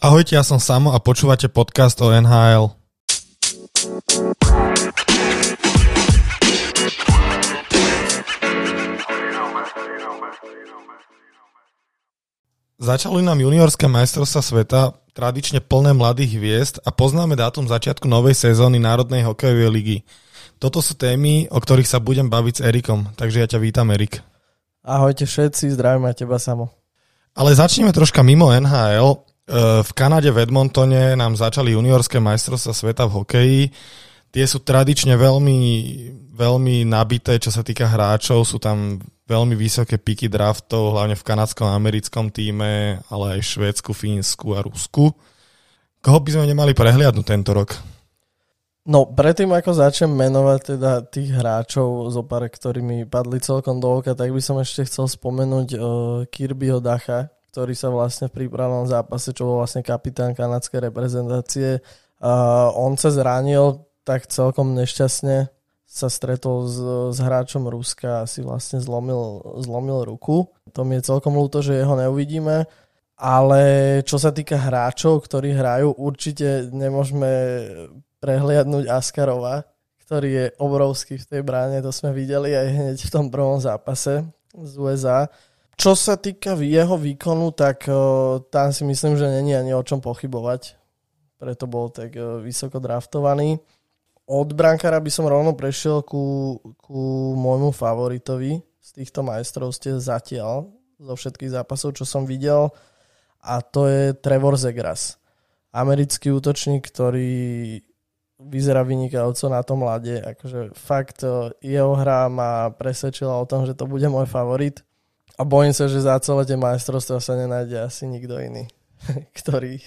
Ahojte, ja som Samo a počúvate podcast o NHL. Začali nám juniorské majstrovstva sveta, tradične plné mladých hviezd a poznáme dátum začiatku novej sezóny Národnej hokejovej ligy. Toto sú témy, o ktorých sa budem baviť s Erikom, takže ja ťa vítam, Erik. Ahojte všetci, zdravím aj teba samo. Ale začneme troška mimo NHL. E, v Kanade, v Edmontone nám začali juniorské majstrovstvá sveta v hokeji. Tie sú tradične veľmi, veľmi nabité, čo sa týka hráčov. Sú tam veľmi vysoké piky draftov, hlavne v kanadskom a americkom týme, ale aj Švédsku, Fínsku a Rusku. Koho by sme nemali prehliadnúť tento rok? No, predtým ako začnem menovať teda tých hráčov, zo pár, ktorí mi padli celkom do oka, tak by som ešte chcel spomenúť uh, Kirbyho Dacha, ktorý sa vlastne v prípravnom zápase, čo bol vlastne kapitán kanadskej reprezentácie, uh, on sa zranil tak celkom nešťastne, sa stretol s, s hráčom Ruska a si vlastne zlomil, zlomil ruku. To mi je celkom ľúto, že jeho neuvidíme. Ale čo sa týka hráčov, ktorí hrajú, určite nemôžeme prehliadnúť Askarova, ktorý je obrovský v tej bráne, to sme videli aj hneď v tom prvom zápase z USA. Čo sa týka jeho výkonu, tak uh, tam si myslím, že není ani o čom pochybovať. Preto bol tak uh, vysoko draftovaný. Od brankára by som rovno prešiel ku, ku môjmu favoritovi z týchto majstrovstiev zatiaľ, zo všetkých zápasov, čo som videl. A to je Trevor Zegras. Americký útočník, ktorý vyzerá vynikajúco na tom mlade. Akože fakt jeho hra ma presvedčila o tom, že to bude môj favorit. A bojím sa, že za celé tie majstrovstvá sa nenájde asi nikto iný, ktorý,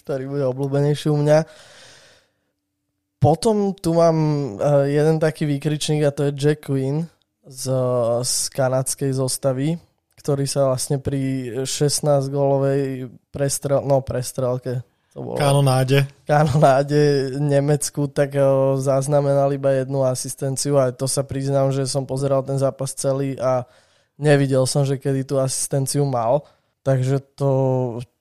ktorý bude obľúbenejší u mňa. Potom tu mám e, jeden taký výkričník a to je Jack Quinn z, z kanadskej zostavy, ktorý sa vlastne pri 16-gólovej prestrel, no prestrelke to bolo kanonáde. Kanonáde Nemecku, tak uh, zaznamenal iba jednu asistenciu a to sa priznám, že som pozeral ten zápas celý a nevidel som, že kedy tú asistenciu mal. Takže to,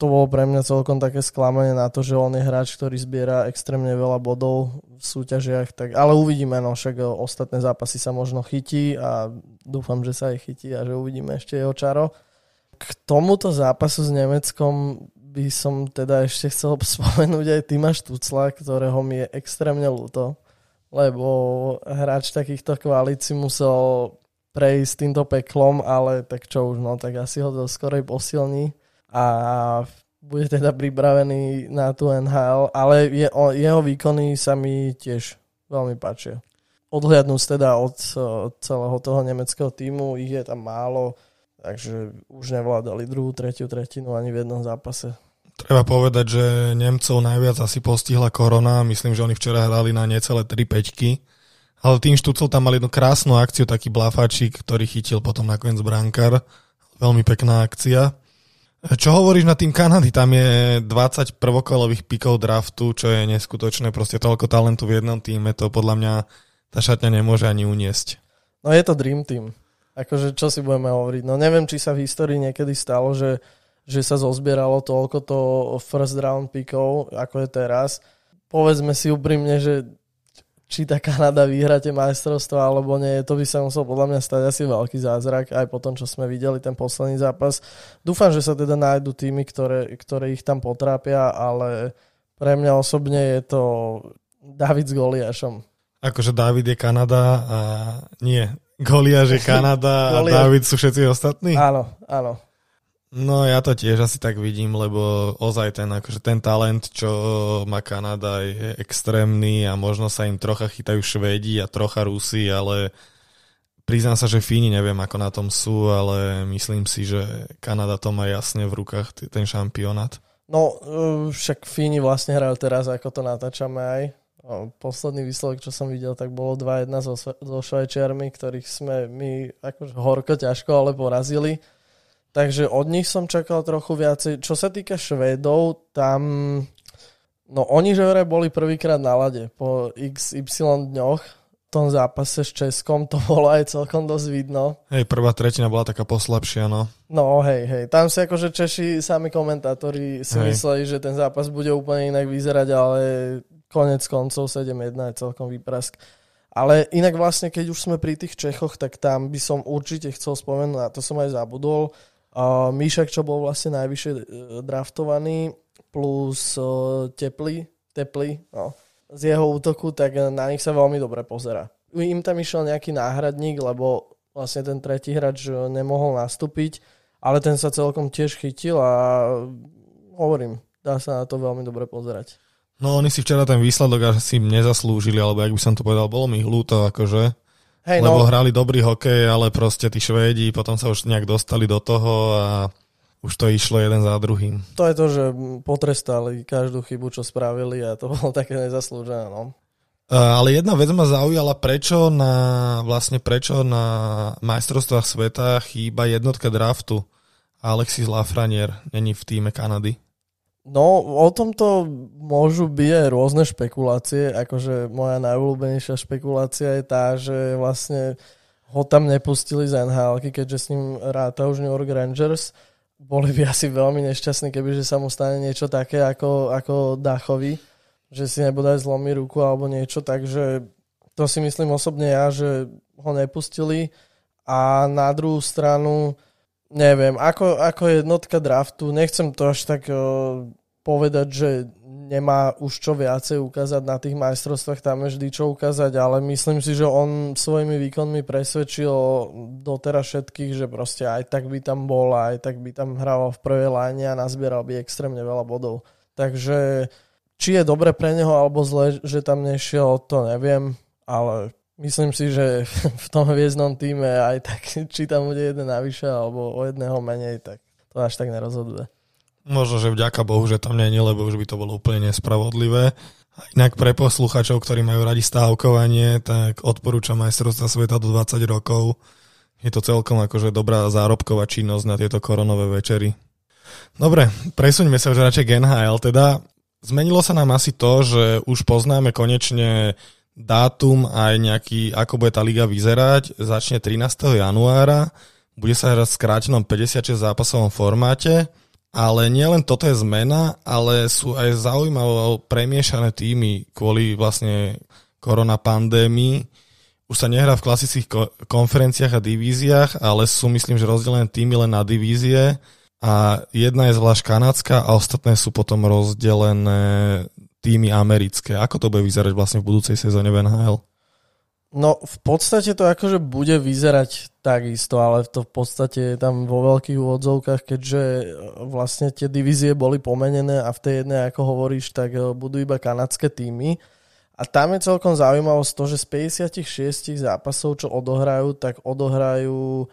to bolo pre mňa celkom také sklamanie na to, že on je hráč, ktorý zbiera extrémne veľa bodov v súťažiach. Tak, ale uvidíme, no však ostatné zápasy sa možno chytí a dúfam, že sa aj chytí a že uvidíme ešte jeho čaro. K tomuto zápasu s Nemeckom by som teda ešte chcel spomenúť aj Tima Štucla, ktorého mi je extrémne ľúto, lebo hráč takýchto kvalít si musel prejsť týmto peklom, ale tak čo už, no tak asi ho to skorej posilní a bude teda pripravený na tú NHL, ale je, jeho výkony sa mi tiež veľmi páčia. Odhliadnúť teda od, od celého toho nemeckého týmu, ich je tam málo, takže už nevládali druhú, tretiu tretinu ani v jednom zápase. Treba povedať, že Nemcov najviac asi postihla korona. Myslím, že oni včera hrali na necelé 3 peťky. Ale tým Štucel tam mal jednu krásnu akciu, taký blafačík, ktorý chytil potom nakoniec brankár. Veľmi pekná akcia. Čo hovoríš na tým Kanady? Tam je 20 prvokolových pikov draftu, čo je neskutočné. Proste toľko talentu v jednom týme, to podľa mňa tá šatňa nemôže ani uniesť. No je to Dream Team. Akože čo si budeme hovoriť? No neviem, či sa v histórii niekedy stalo, že že sa zozbieralo toľko to first round pickov, ako je teraz. Povedzme si úprimne, že či tá Kanada vyhrá tie majstrovstvá alebo nie, to by sa musel podľa mňa stať asi veľký zázrak, aj po tom, čo sme videli ten posledný zápas. Dúfam, že sa teda nájdu týmy, ktoré, ktoré ich tam potrápia, ale pre mňa osobne je to David s Goliášom. Akože David je Kanada a nie, Goliáš je Kanada a David sú všetci ostatní? Áno, áno. No ja to tiež asi tak vidím, lebo ozaj ten, akože ten talent, čo má Kanada je extrémny a možno sa im trocha chytajú Švédi a trocha Rusi, ale priznám sa, že Fíni neviem, ako na tom sú, ale myslím si, že Kanada to má jasne v rukách, ten šampionát. No, e, však Fíni vlastne hrajú teraz, ako to natáčame aj. Posledný výsledok, čo som videl, tak bolo 2-1 so, so Švajčiarmi, ktorých sme my akože horko ťažko, ale porazili. Takže od nich som čakal trochu viacej. Čo sa týka Švédov, tam... No oni že boli prvýkrát na lade po XY dňoch. tom zápase s Českom to bolo aj celkom dosť vidno. Hej, prvá tretina bola taká poslabšia, no. No hej, hej, tam si akože Češi, sami komentátori si hej. mysleli, že ten zápas bude úplne inak vyzerať, ale konec koncov 7-1 je celkom výprask. Ale inak vlastne, keď už sme pri tých Čechoch, tak tam by som určite chcel spomenúť, a to som aj zabudol, uh, Míšak, čo bol vlastne najvyššie uh, draftovaný, plus uh, Teplý, Teplý, no, z jeho útoku, tak na nich sa veľmi dobre pozera. Im tam išiel nejaký náhradník, lebo vlastne ten tretí hráč nemohol nastúpiť, ale ten sa celkom tiež chytil a hovorím, dá sa na to veľmi dobre pozerať. No oni si včera ten výsledok asi nezaslúžili, alebo jak by som to povedal, bolo mi hlúto, akože. Hej, lebo no. hrali dobrý hokej, ale proste tí Švédi potom sa už nejak dostali do toho a už to išlo jeden za druhým. To je to, že potrestali každú chybu, čo spravili a to bolo také nezaslúžené, no. Ale jedna vec ma zaujala, prečo na, vlastne prečo na majstrovstvách sveta chýba jednotka draftu. Alexis Lafranier není v týme Kanady. No, o tomto môžu byť aj rôzne špekulácie. Akože moja najobľúbenejšia špekulácia je tá, že vlastne ho tam nepustili z nhl keďže s ním ráta už New York Rangers. Boli by asi veľmi nešťastní, kebyže sa mu stane niečo také ako, ako Dachovi, že si nebodaj zlomí ruku alebo niečo, takže to si myslím osobne ja, že ho nepustili. A na druhú stranu Neviem, ako, ako jednotka draftu, nechcem to až tak uh, povedať, že nemá už čo viacej ukázať na tých majstrovstvách, tam je vždy čo ukázať, ale myslím si, že on svojimi výkonmi presvedčil doteraz všetkých, že proste aj tak by tam bol, aj tak by tam hral v prvej láne a nazbieral by extrémne veľa bodov. Takže či je dobre pre neho alebo zle, že tam nešiel, to neviem, ale Myslím si, že v tom hviezdnom týme aj tak, či tam bude jeden navyše alebo o jedného menej, tak to až tak nerozhoduje. Možno, že vďaka Bohu, že tam je, lebo už by to bolo úplne nespravodlivé. Inak pre posluchačov, ktorí majú radi stávkovanie, tak odporúčam majstrovstva sveta do 20 rokov. Je to celkom akože dobrá zárobková činnosť na tieto koronové večery. Dobre, presuňme sa už radšej k NHL. Teda zmenilo sa nám asi to, že už poznáme konečne dátum aj nejaký, ako bude tá liga vyzerať. Začne 13. januára, bude sa hrať v skrátenom 56 zápasovom formáte, ale nielen toto je zmena, ale sú aj zaujímavé premiešané týmy kvôli vlastne korona pandémii. Už sa nehrá v klasických konferenciách a divíziách, ale sú myslím, že rozdelené týmy len na divízie a jedna je zvlášť kanadská a ostatné sú potom rozdelené týmy americké. Ako to bude vyzerať vlastne v budúcej sezóne v NHL? No v podstate to akože bude vyzerať takisto, ale to v podstate je tam vo veľkých úvodzovkách, keďže e, vlastne tie divízie boli pomenené a v tej jednej, ako hovoríš, tak e, budú iba kanadské týmy. A tam je celkom zaujímavosť to, že z 56 zápasov, čo odohrajú, tak odohrajú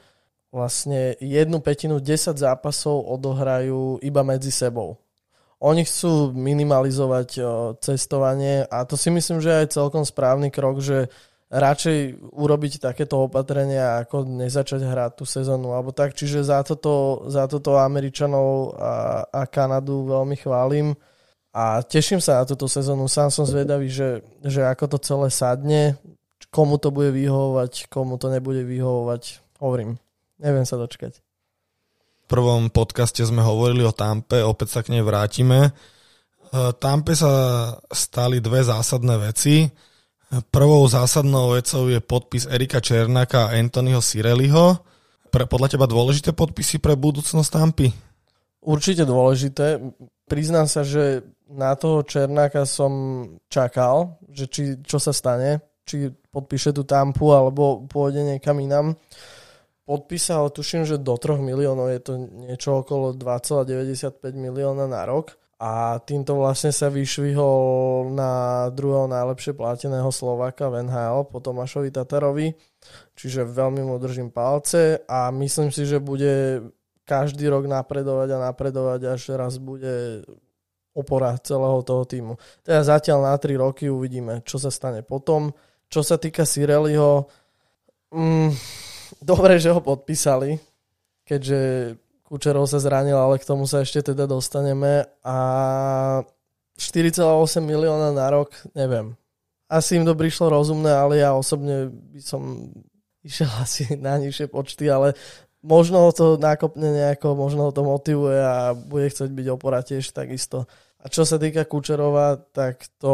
vlastne jednu petinu, 10 zápasov odohrajú iba medzi sebou. Oni chcú minimalizovať cestovanie a to si myslím, že je celkom správny krok, že radšej urobiť takéto opatrenia, ako nezačať hrať tú sezónu alebo tak. Čiže za toto, za toto Američanov a, a Kanadu veľmi chválim a teším sa na túto sezónu. Sám som zvedavý, že, že ako to celé sadne, komu to bude vyhovovať, komu to nebude vyhovovať. Hovorím, neviem sa dočkať prvom podcaste sme hovorili o Tampe, opäť sa k nej vrátime. E, Tampe sa stali dve zásadné veci. Prvou zásadnou vecou je podpis Erika Černáka a Anthonyho Sireliho. Pre, podľa teba dôležité podpisy pre budúcnosť Tampy? Určite dôležité. Priznám sa, že na toho Černáka som čakal, že či, čo sa stane, či podpíše tú Tampu alebo pôjde niekam inám podpísal, tuším, že do 3 miliónov je to niečo okolo 2,95 milióna na rok a týmto vlastne sa vyšvihol na druhého najlepšie plateného Slováka v NHL po Tomášovi Tatarovi, čiže veľmi mu držím palce a myslím si, že bude každý rok napredovať a napredovať, až raz bude opora celého toho týmu. Teda zatiaľ na 3 roky uvidíme, čo sa stane potom. Čo sa týka Sireliho, mm, dobre, že ho podpísali, keďže Kučerov sa zranil, ale k tomu sa ešte teda dostaneme. A 4,8 milióna na rok, neviem. asi im to prišlo rozumné, ale ja osobne by som išiel asi na nižšie počty, ale možno ho to nakopne nejako, možno ho to motivuje a bude chcieť byť opora tiež takisto. A čo sa týka Kučerova, tak to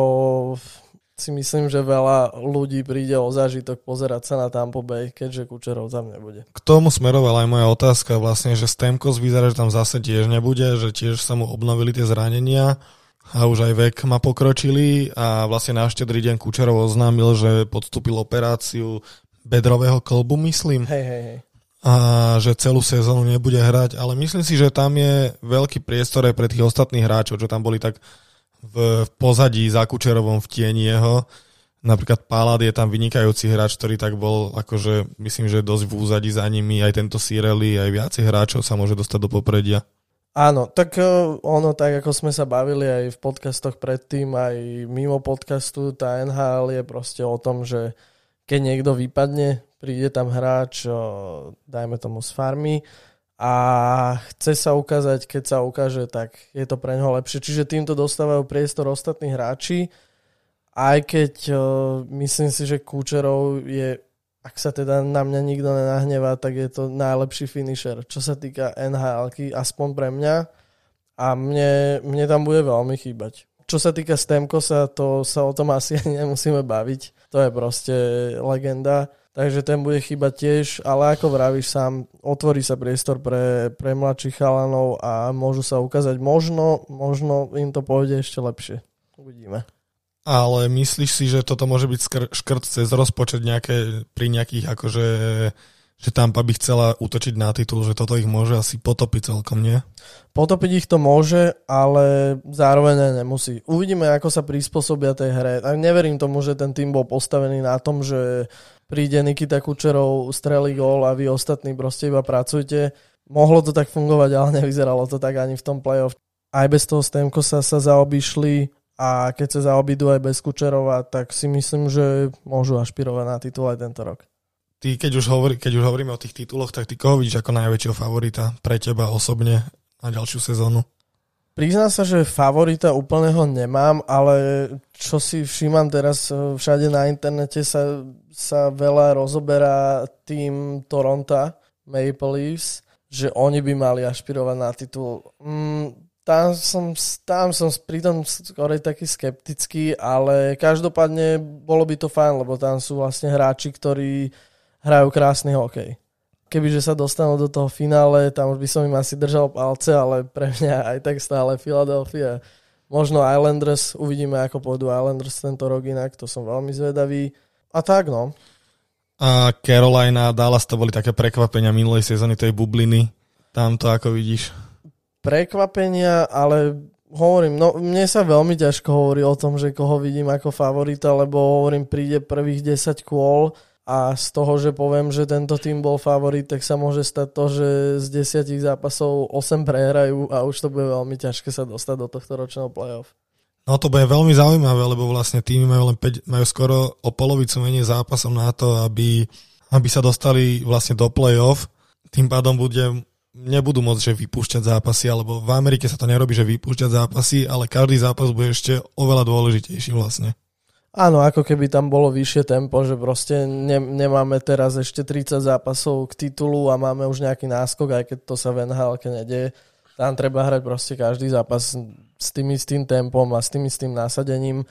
si myslím, že veľa ľudí príde o zážitok pozerať sa na Tampa Bay, keďže Kučerov tam nebude. K tomu smerovala aj moja otázka vlastne, že Stemkos vyzerá, že tam zase tiež nebude, že tiež sa mu obnovili tie zranenia a už aj vek ma pokročili a vlastne na štedrý deň Kučerov oznámil, že podstúpil operáciu bedrového klbu, myslím. Hej, hej, hej. A že celú sezónu nebude hrať, ale myslím si, že tam je veľký priestor aj pre tých ostatných hráčov, čo tam boli tak v pozadí za Kučerovom v tieni jeho. Napríklad Pálad je tam vynikajúci hráč, ktorý tak bol, akože myslím, že dosť v úzadí za nimi, aj tento Sireli, aj viacej hráčov sa môže dostať do popredia. Áno, tak e, ono, tak ako sme sa bavili aj v podcastoch predtým, aj mimo podcastu, tá NHL je proste o tom, že keď niekto vypadne, príde tam hráč, e, dajme tomu z farmy, a chce sa ukázať, keď sa ukáže, tak je to pre neho lepšie. Čiže týmto dostávajú priestor ostatní hráči, aj keď uh, myslím si, že Kúčerov je, ak sa teda na mňa nikto nenahnevá, tak je to najlepší finisher, čo sa týka nhl aspoň pre mňa. A mne, mne tam bude veľmi chýbať. Čo sa týka Stemkosa, to sa o tom asi nemusíme baviť. To je proste legenda takže ten bude chýbať tiež, ale ako vravíš sám, otvorí sa priestor pre, pre mladších chalanov a môžu sa ukázať možno, možno im to pôjde ešte lepšie. Uvidíme. Ale myslíš si, že toto môže byť skr- škrt cez rozpočet nejaké, pri nejakých akože že Tampa by chcela útočiť na titul, že toto ich môže asi potopiť celkom, nie? Potopiť ich to môže, ale zároveň nemusí. Uvidíme, ako sa prispôsobia tej hre. A neverím tomu, že ten tým bol postavený na tom, že príde Nikita Kučerov, strelí gól a vy ostatní proste iba pracujte. Mohlo to tak fungovať, ale nevyzeralo to tak ani v tom playoff. Aj bez toho Stemko sa, zaobišli a keď sa zaobídu aj bez Kučerova, tak si myslím, že môžu ašpirovať na titul aj tento rok. Ty, keď už, hovorí, keď už hovoríme o tých tituloch, tak ty koho vidíš ako najväčšieho favorita pre teba osobne na ďalšiu sezónu? Priznám sa, že favorita úplného nemám, ale čo si všímam teraz e, všade na internete sa, sa veľa rozoberá tým Toronto Maple Leafs, že oni by mali ašpirovať na titul. Mm, tam som, tam som pritom skôr taký skeptický, ale každopádne bolo by to fajn, lebo tam sú vlastne hráči, ktorí hrajú krásny hokej kebyže sa dostanú do toho finále, tam už by som im asi držal palce, ale pre mňa aj tak stále Philadelphia. Možno Islanders, uvidíme ako pôjdu Islanders tento rok inak, to som veľmi zvedavý. A tak no. A Carolina a Dallas to boli také prekvapenia minulej sezóny tej bubliny. Tam to ako vidíš? Prekvapenia, ale hovorím, no mne sa veľmi ťažko hovorí o tom, že koho vidím ako favorita, lebo hovorím, príde prvých 10 kôl a z toho, že poviem, že tento tým bol favorit, tak sa môže stať to, že z desiatich zápasov 8 prehrajú a už to bude veľmi ťažké sa dostať do tohto ročného playoff. No to bude veľmi zaujímavé, lebo vlastne týmy majú, len 5, majú skoro o polovicu menej zápasov na to, aby, aby sa dostali vlastne do playoff. Tým pádom bude, nebudú môcť že vypúšťať zápasy, alebo v Amerike sa to nerobí, že vypúšťať zápasy, ale každý zápas bude ešte oveľa dôležitejší vlastne. Áno, ako keby tam bolo vyššie tempo, že proste ne, nemáme teraz ešte 30 zápasov k titulu a máme už nejaký náskok, aj keď to sa v nhl nedieje. Tam treba hrať proste každý zápas s tým istým tempom a s tým istým násadením,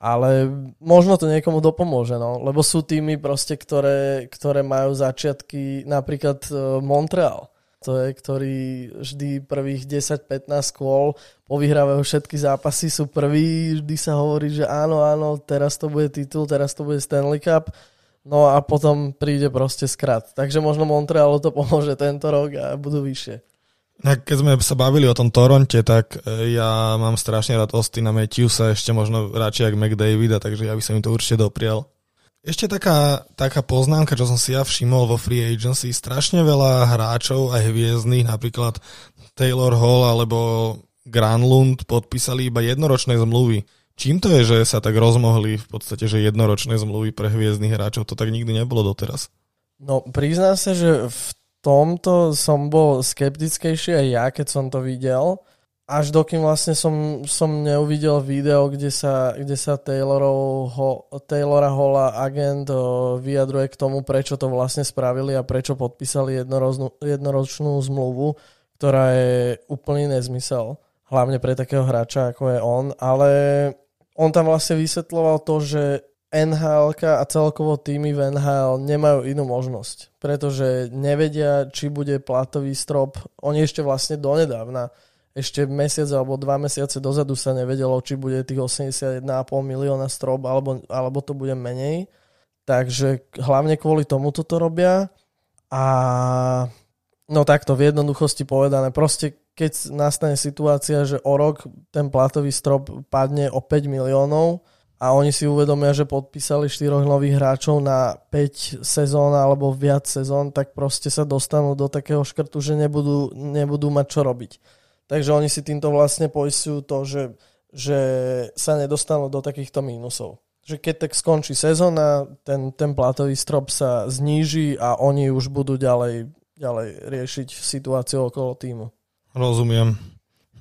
ale možno to niekomu dopomôže, no, lebo sú týmy proste, ktoré, ktoré majú začiatky, napríklad uh, Montreal to je, ktorý vždy prvých 10-15 kôl povyhrávajú všetky zápasy, sú prví, vždy sa hovorí, že áno, áno, teraz to bude titul, teraz to bude Stanley Cup, no a potom príde proste skrat. Takže možno Montrealu to pomôže tento rok a budú vyššie. Keď sme sa bavili o tom Toronte, tak e, ja mám strašne rád Austina Matthewsa, ešte možno radšej ako McDavida, takže ja by som im to určite doprial. Ešte taká, taká poznámka, čo som si ja všimol vo free agency, strašne veľa hráčov aj hviezdnych, napríklad Taylor Hall alebo Granlund podpísali iba jednoročné zmluvy. Čím to je, že sa tak rozmohli v podstate, že jednoročné zmluvy pre hviezdnych hráčov? To tak nikdy nebolo doteraz. No, priznám sa, že v tomto som bol skeptickejší aj ja, keď som to videl, až dokým vlastne som, som neuvidel video, kde sa, kde sa Taylorov, ho, Taylora Holla agent vyjadruje k tomu, prečo to vlastne spravili a prečo podpísali jednoročnú zmluvu, ktorá je úplný nezmysel. Hlavne pre takého hráča, ako je on. Ale on tam vlastne vysvetloval to, že NHL a celkovo týmy v NHL nemajú inú možnosť, pretože nevedia, či bude platový strop. Oni ešte vlastne donedávna ešte mesiac alebo dva mesiace dozadu sa nevedelo, či bude tých 81,5 milióna strop alebo, alebo to bude menej. Takže hlavne kvôli tomu to robia. A no takto v jednoduchosti povedané, proste keď nastane situácia, že o rok ten platový strop padne o 5 miliónov a oni si uvedomia, že podpísali štyroch nových hráčov na 5 sezón alebo viac sezón, tak proste sa dostanú do takého škrtu, že nebudú, nebudú mať čo robiť. Takže oni si týmto vlastne poistujú to, že, že sa nedostanú do takýchto mínusov. Že keď tak skončí sezóna, ten, ten platový strop sa zníži a oni už budú ďalej, ďalej riešiť situáciu okolo týmu. Rozumiem.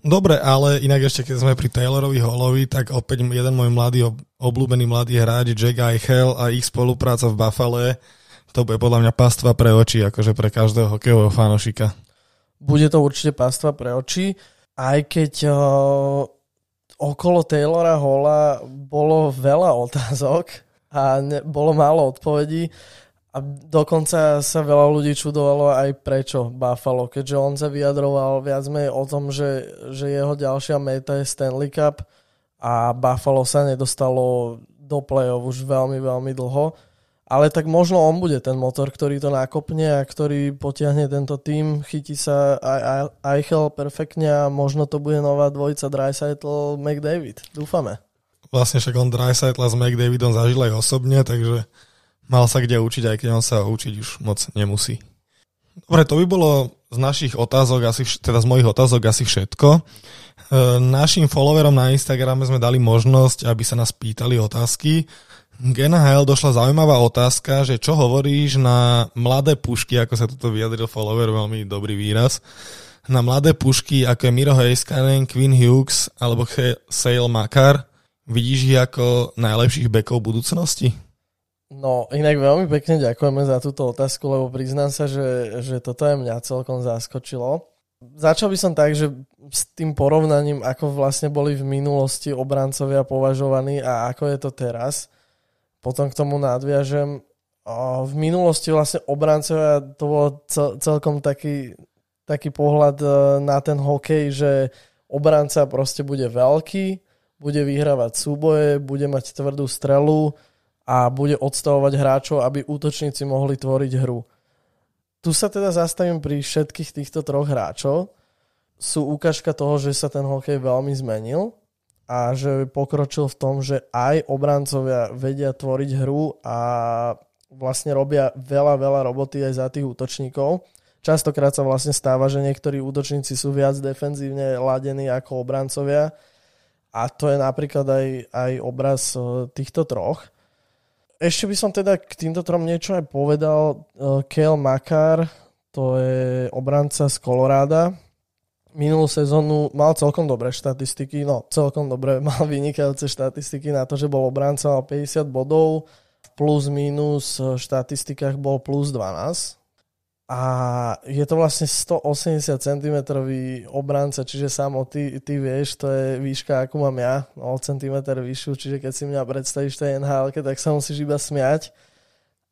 Dobre, ale inak ešte keď sme pri Taylorovi Hallovi, tak opäť jeden môj mladý, obľúbený mladý hráč Jack Eichel a ich spolupráca v Buffale, to bude podľa mňa pastva pre oči, akože pre každého hokejového fanošika bude to určite pastva pre oči, aj keď uh, okolo Taylora Hola bolo veľa otázok a ne, bolo málo odpovedí. A dokonca sa veľa ľudí čudovalo aj prečo Buffalo, keďže on sa vyjadroval viac menej o tom, že, že jeho ďalšia meta je Stanley Cup a Buffalo sa nedostalo do play-off už veľmi, veľmi dlho ale tak možno on bude ten motor, ktorý to nakopne a ktorý potiahne tento tým, chytí sa aj Eichel perfektne a možno to bude nová dvojica Dreisaitl McDavid. Dúfame. Vlastne však on Dreisaitl s McDavidom zažil aj osobne, takže mal sa kde učiť, aj keď on sa učiť už moc nemusí. Dobre, to by bolo z našich otázok, asi, teda z mojich otázok asi všetko. E, našim followerom na Instagrame sme dali možnosť, aby sa nás pýtali otázky. K NHL došla zaujímavá otázka, že čo hovoríš na mladé pušky, ako sa toto vyjadril follower, veľmi dobrý výraz, na mladé pušky, ako je Miro Heiskanen, Quinn Hughes alebo Sale Makar, vidíš ich ako najlepších bekov budúcnosti? No, inak veľmi pekne ďakujeme za túto otázku, lebo priznám sa, že, že toto aj mňa celkom zaskočilo. Začal by som tak, že s tým porovnaním, ako vlastne boli v minulosti obrancovia považovaní a ako je to teraz – potom k tomu nadviažem. V minulosti vlastne obrancovia to bol cel, celkom taký, taký pohľad e, na ten hokej, že obranca proste bude veľký, bude vyhrávať súboje, bude mať tvrdú strelu a bude odstavovať hráčov, aby útočníci mohli tvoriť hru. Tu sa teda zastavím pri všetkých týchto troch hráčov. Sú ukážka toho, že sa ten hokej veľmi zmenil a že pokročil v tom, že aj obrancovia vedia tvoriť hru a vlastne robia veľa, veľa roboty aj za tých útočníkov. Častokrát sa vlastne stáva, že niektorí útočníci sú viac defenzívne ladení ako obrancovia a to je napríklad aj, aj obraz e, týchto troch. Ešte by som teda k týmto trom niečo aj povedal. Kale Makar, to je obranca z Koloráda, minulú sezónu mal celkom dobré štatistiky, no celkom dobré, mal vynikajúce štatistiky na to, že bol obránca, mal 50 bodov, plus minus v štatistikách bol plus 12 a je to vlastne 180 cm obránca, čiže samo ty, ty vieš, to je výška, ako mám ja, o cm vyššiu, čiže keď si mňa predstavíš tej NHL, tak sa musíš iba smiať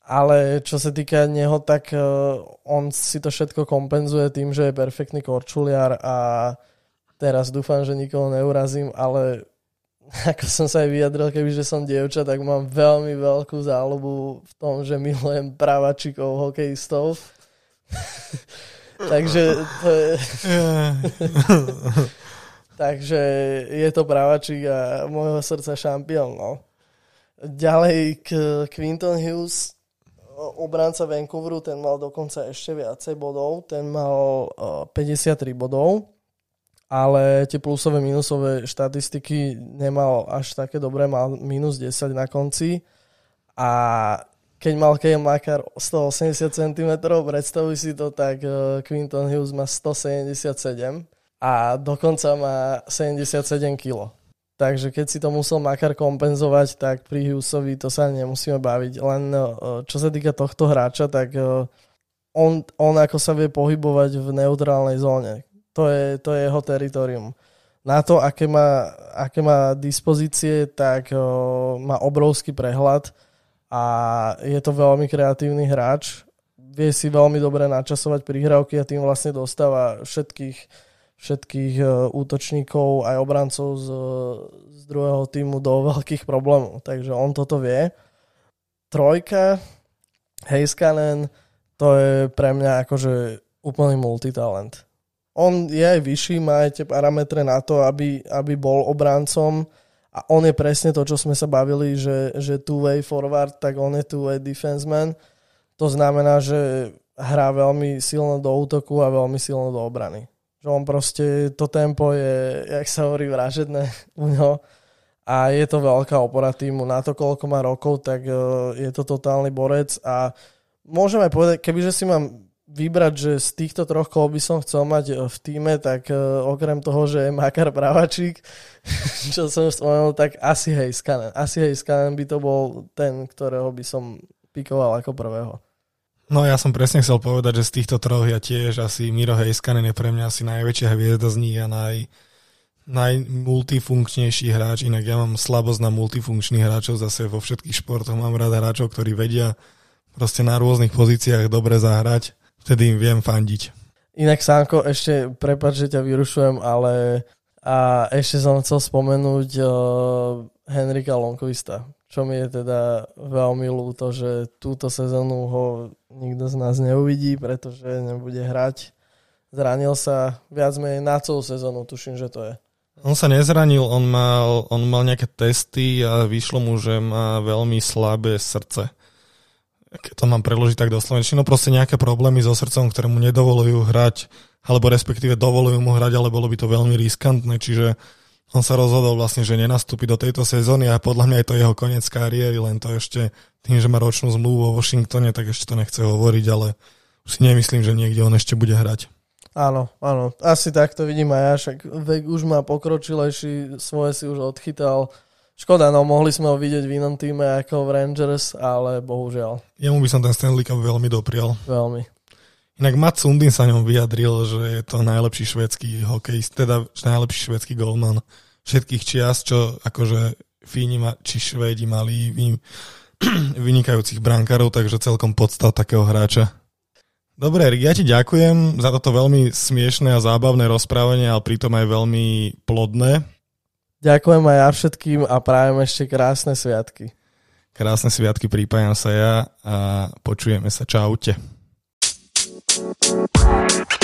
ale čo sa týka neho, tak uh, on si to všetko kompenzuje tým, že je perfektný korčuliar a teraz dúfam, že nikoho neurazím, ale ako som sa aj vyjadril, kebyže som dievča, tak mám veľmi veľkú záľubu v tom, že milujem pravačikov hokejistov. Takže to je... Takže je to pravačik a môjho srdca šampión, no. Ďalej k Quinton Hughes obranca Vancouveru, ten mal dokonca ešte viacej bodov, ten mal 53 bodov, ale tie plusové, minusové štatistiky nemal až také dobré, mal minus 10 na konci a keď mal Kej Makar 180 cm, predstavuj si to, tak Quinton Hughes má 177 a dokonca má 77 kg. Takže keď si to musel Makar kompenzovať, tak pri Hughesovi to sa nemusíme baviť. Len e, čo sa týka tohto hráča, tak e, on, on ako sa vie pohybovať v neutrálnej zóne. To je, to je jeho teritorium. Na to, aké má, aké má dispozície, tak uh, má obrovský prehľad a je to veľmi kreatívny hráč. Vie si veľmi dobre načasovať prihrávky a tým vlastne dostáva všetkých, všetkých uh, útočníkov aj obrancov z, z druhého týmu do veľkých problémov. Takže on toto vie. Trojka, Heiskanen, to je pre mňa akože úplný multitalent. On je aj vyšší, má aj tie parametre na to, aby, aby bol obrancom a on je presne to, čo sme sa bavili, že, že two-way forward, tak on je two-way defenseman. To znamená, že hrá veľmi silno do útoku a veľmi silno do obrany. Že on proste, to tempo je, jak sa hovorí, vražedné u ňo a je to veľká opora týmu. Na to, koľko má rokov, tak e, je to totálny borec a môžem aj povedať, kebyže si mám vybrať, že z týchto troch kol by som chcel mať eh, v týme, tak uh, okrem toho, že je Makar Pravačík, čo som spomenul, tak asi Heiskanen. Asi Heiskanen by to bol ten, ktorého by som pikoval ako prvého. No ja som presne chcel povedať, že z týchto troch ja tiež asi Miro Heiskanen je pre mňa asi najväčšia hviezda z nich a naj, najmultifunkčnejší hráč, inak ja mám slabosť na multifunkčných hráčov, zase vo všetkých športoch. Mám rád hráčov, ktorí vedia proste na rôznych pozíciách dobre zahrať, vtedy im viem fandiť. Inak Sánko, ešte prepáč, že ťa vyrušujem, ale a ešte som chcel spomenúť uh, Henrika Lonkovista, čo mi je teda veľmi ľúto, že túto sezónu ho nikto z nás neuvidí, pretože nebude hrať. Zranil sa viac menej na celú sezónu, tuším, že to je. On sa nezranil, on mal, on mal nejaké testy a vyšlo mu, že má veľmi slabé srdce keď to mám preložiť tak do slovenčiny, no proste nejaké problémy so srdcom, ktoré mu nedovolujú hrať, alebo respektíve dovolujú mu hrať, ale bolo by to veľmi riskantné, čiže on sa rozhodol vlastne, že nenastúpi do tejto sezóny a podľa mňa je to jeho koniec kariéry, len to ešte tým, že má ročnú zmluvu vo Washingtone, tak ešte to nechce hovoriť, ale už si nemyslím, že niekde on ešte bude hrať. Áno, áno, asi tak to vidím aj ja, však vek už má pokročilejší, svoje si už odchytal, Škoda, no mohli sme ho vidieť v inom týme ako v Rangers, ale bohužiaľ. Jemu by som ten Stanley Cup veľmi doprial. Veľmi. Inak Matt Sundin sa ňom vyjadril, že je to najlepší švedský hokejist, teda najlepší švedský golman všetkých čias, čo akože Fíni ma, či Švédi mali vy, vynikajúcich brankárov, takže celkom podstav takého hráča. Dobre, Erik, ja ti ďakujem za toto veľmi smiešné a zábavné rozprávanie, ale pritom aj veľmi plodné. Ďakujem aj ja všetkým a prajem ešte krásne sviatky. Krásne sviatky, prípajam sa ja a počujeme sa. Čaute. Bye.